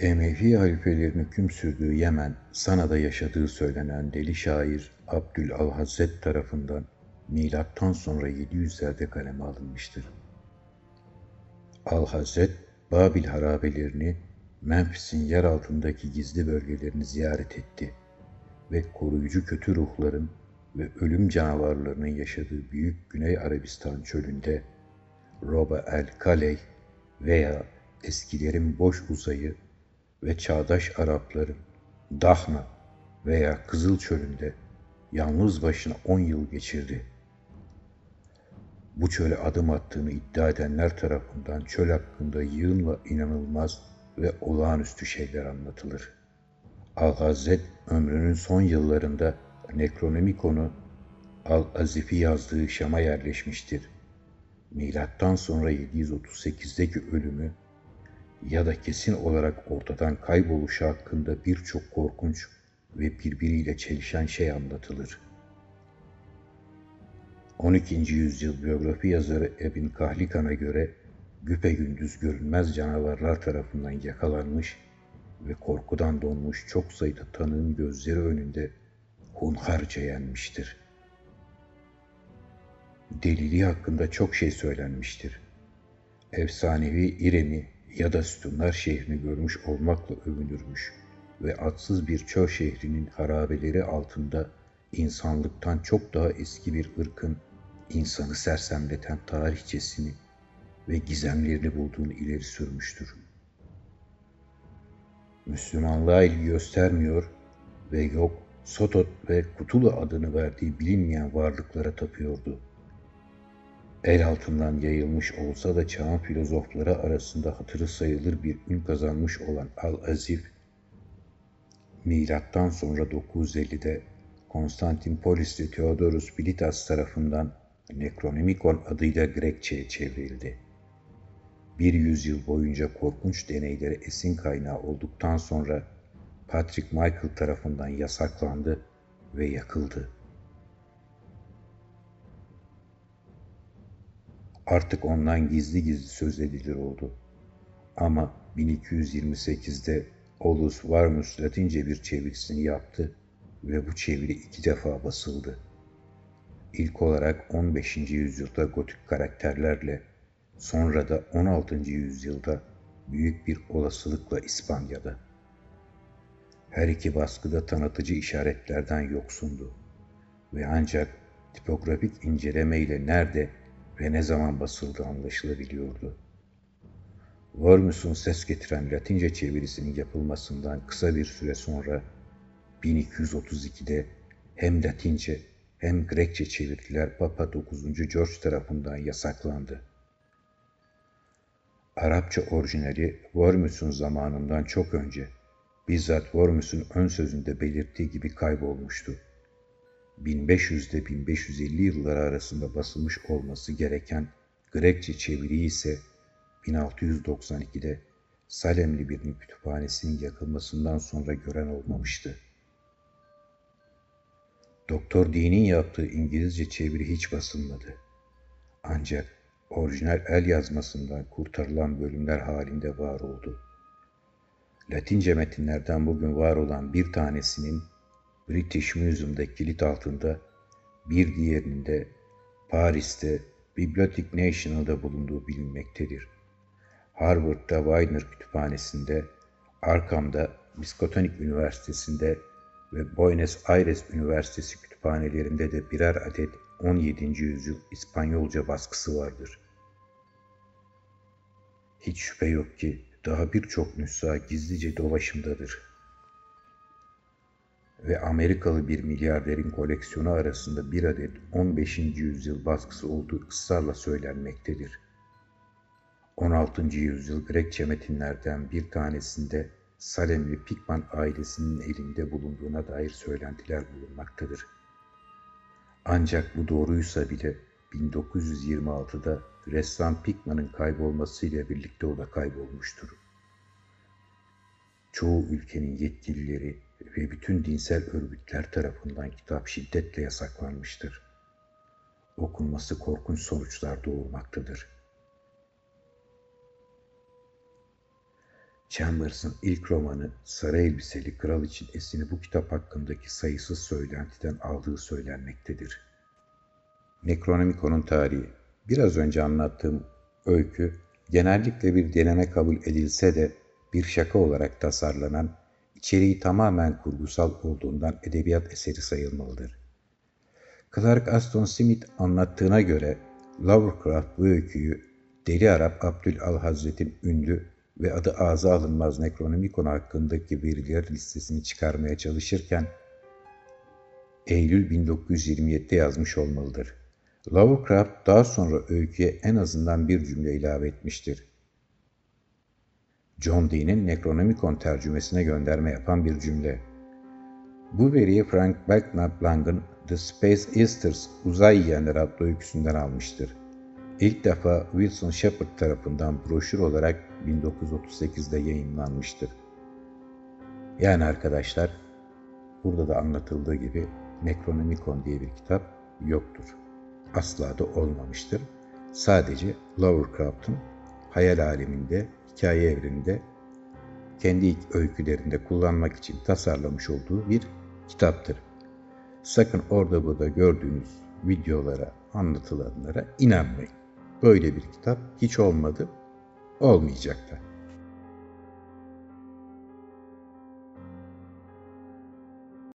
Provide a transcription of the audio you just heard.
Emevi halifelerinin hüküm sürdüğü Yemen, Sana'da yaşadığı söylenen deli şair Abdül Alhazret tarafından milattan sonra 700'lerde kaleme alınmıştır. Alhazret, Babil harabelerini, Memphis'in yer altındaki gizli bölgelerini ziyaret etti ve koruyucu kötü ruhların ve ölüm canavarlarının yaşadığı büyük Güney Arabistan çölünde Roba el Kaley veya eskilerin boş uzayı ve çağdaş Arapların Dahna veya Kızıl Çölü'nde yalnız başına on yıl geçirdi. Bu çöle adım attığını iddia edenler tarafından çöl hakkında yığınla inanılmaz ve olağanüstü şeyler anlatılır. Al-Hazret ömrünün son yıllarında Necronomicon'u Al-Azif'i yazdığı Şam'a yerleşmiştir. Milattan sonra 738'deki ölümü ya da kesin olarak ortadan kayboluşu hakkında birçok korkunç ve birbiriyle çelişen şey anlatılır. 12. yüzyıl biyografi yazarı Ebn Kahlikan'a göre güpegündüz görünmez canavarlar tarafından yakalanmış ve korkudan donmuş çok sayıda tanığın gözleri önünde hunharca yenmiştir. Deliliği hakkında çok şey söylenmiştir. Efsanevi İrem'i ya da sütunlar şehrini görmüş olmakla övünürmüş ve atsız bir çöl şehrinin harabeleri altında insanlıktan çok daha eski bir ırkın insanı sersemleten tarihçesini ve gizemlerini bulduğunu ileri sürmüştür. Müslümanlığa ilgi göstermiyor ve yok Sotot ve Kutulu adını verdiği bilinmeyen varlıklara tapıyordu. El altından yayılmış olsa da çağın filozofları arasında hatırı sayılır bir ün kazanmış olan Al-Azif, milattan sonra 950'de Konstantinpolisli Theodorus Bilitas tarafından Necronomicon adıyla Grekçe'ye çevrildi. Bir yüzyıl boyunca korkunç deneylere esin kaynağı olduktan sonra Patrick Michael tarafından yasaklandı ve yakıldı. Artık ondan gizli gizli söz edilir oldu. Ama 1228'de Olus Varmus Latince bir çevirisini yaptı ve bu çeviri iki defa basıldı. İlk olarak 15. yüzyılda gotik karakterlerle, sonra da 16. yüzyılda büyük bir olasılıkla İspanya'da. Her iki baskıda tanıtıcı işaretlerden yoksundu ve ancak tipografik inceleme ile nerede ve ne zaman basıldığı anlaşılabiliyordu. Wormus'un ses getiren Latince çevirisinin yapılmasından kısa bir süre sonra 1232'de hem Latince hem Grekçe çeviriler Papa 9. George tarafından yasaklandı. Arapça orijinali Wormus'un zamanından çok önce bizzat Wormus'un ön sözünde belirttiği gibi kaybolmuştu. 1500'de 1550 yılları arasında basılmış olması gereken Grekçe çeviri ise 1692'de Salemli birinin kütüphanesinin yakılmasından sonra gören olmamıştı. Doktor Dean'in yaptığı İngilizce çeviri hiç basılmadı. Ancak orijinal el yazmasından kurtarılan bölümler halinde var oldu. Latince metinlerden bugün var olan bir tanesinin British Museum'da kilit altında, bir diğerinin de Paris'te Bibliothèque National'da bulunduğu bilinmektedir. Harvard'da Widener Kütüphanesi'nde, Arkham'da Miskatonic Üniversitesi'nde ve Buenos Aires Üniversitesi kütüphanelerinde de birer adet 17. yüzyıl İspanyolca baskısı vardır. Hiç şüphe yok ki daha birçok nüsha gizlice dolaşımdadır. Ve Amerikalı bir milyarderin koleksiyonu arasında bir adet 15. yüzyıl baskısı olduğu ısrarla söylenmektedir. 16. yüzyıl Grekçe metinlerden bir tanesinde Salemli Pikman ailesinin elinde bulunduğuna dair söylentiler bulunmaktadır. Ancak bu doğruysa bile 1926'da ressam Pikman'ın kaybolmasıyla birlikte o da kaybolmuştur. Çoğu ülkenin yetkilileri ve bütün dinsel örgütler tarafından kitap şiddetle yasaklanmıştır. Okunması korkunç sonuçlar doğurmaktadır.'' Chambers'ın ilk romanı Sarı Elbiseli Kral için esini bu kitap hakkındaki sayısız söylentiden aldığı söylenmektedir. Necronomicon'un tarihi Biraz önce anlattığım öykü genellikle bir deneme kabul edilse de bir şaka olarak tasarlanan, içeriği tamamen kurgusal olduğundan edebiyat eseri sayılmalıdır. Clark Aston Smith anlattığına göre Lovecraft bu öyküyü Deli Arap Abdül Al Hazret'in ünlü ve adı ağza alınmaz Necronomicon hakkındaki veriler listesini çıkarmaya çalışırken Eylül 1927'de yazmış olmalıdır. Lovecraft daha sonra öyküye en azından bir cümle ilave etmiştir. John Dee'nin Necronomicon tercümesine gönderme yapan bir cümle. Bu veriyi Frank Belknap-Lang'ın The Space Easters Uzay Yiyenler adlı öyküsünden almıştır. İlk defa Wilson Shepard tarafından broşür olarak 1938'de yayınlanmıştır. Yani arkadaşlar, burada da anlatıldığı gibi Necronomicon diye bir kitap yoktur. Asla da olmamıştır. Sadece Lovecraft'ın hayal aleminde, hikaye evreninde kendi öykülerinde kullanmak için tasarlamış olduğu bir kitaptır. Sakın orada burada gördüğünüz videolara, anlatılanlara inanmayın. Böyle bir kitap hiç olmadı, olmayacak da.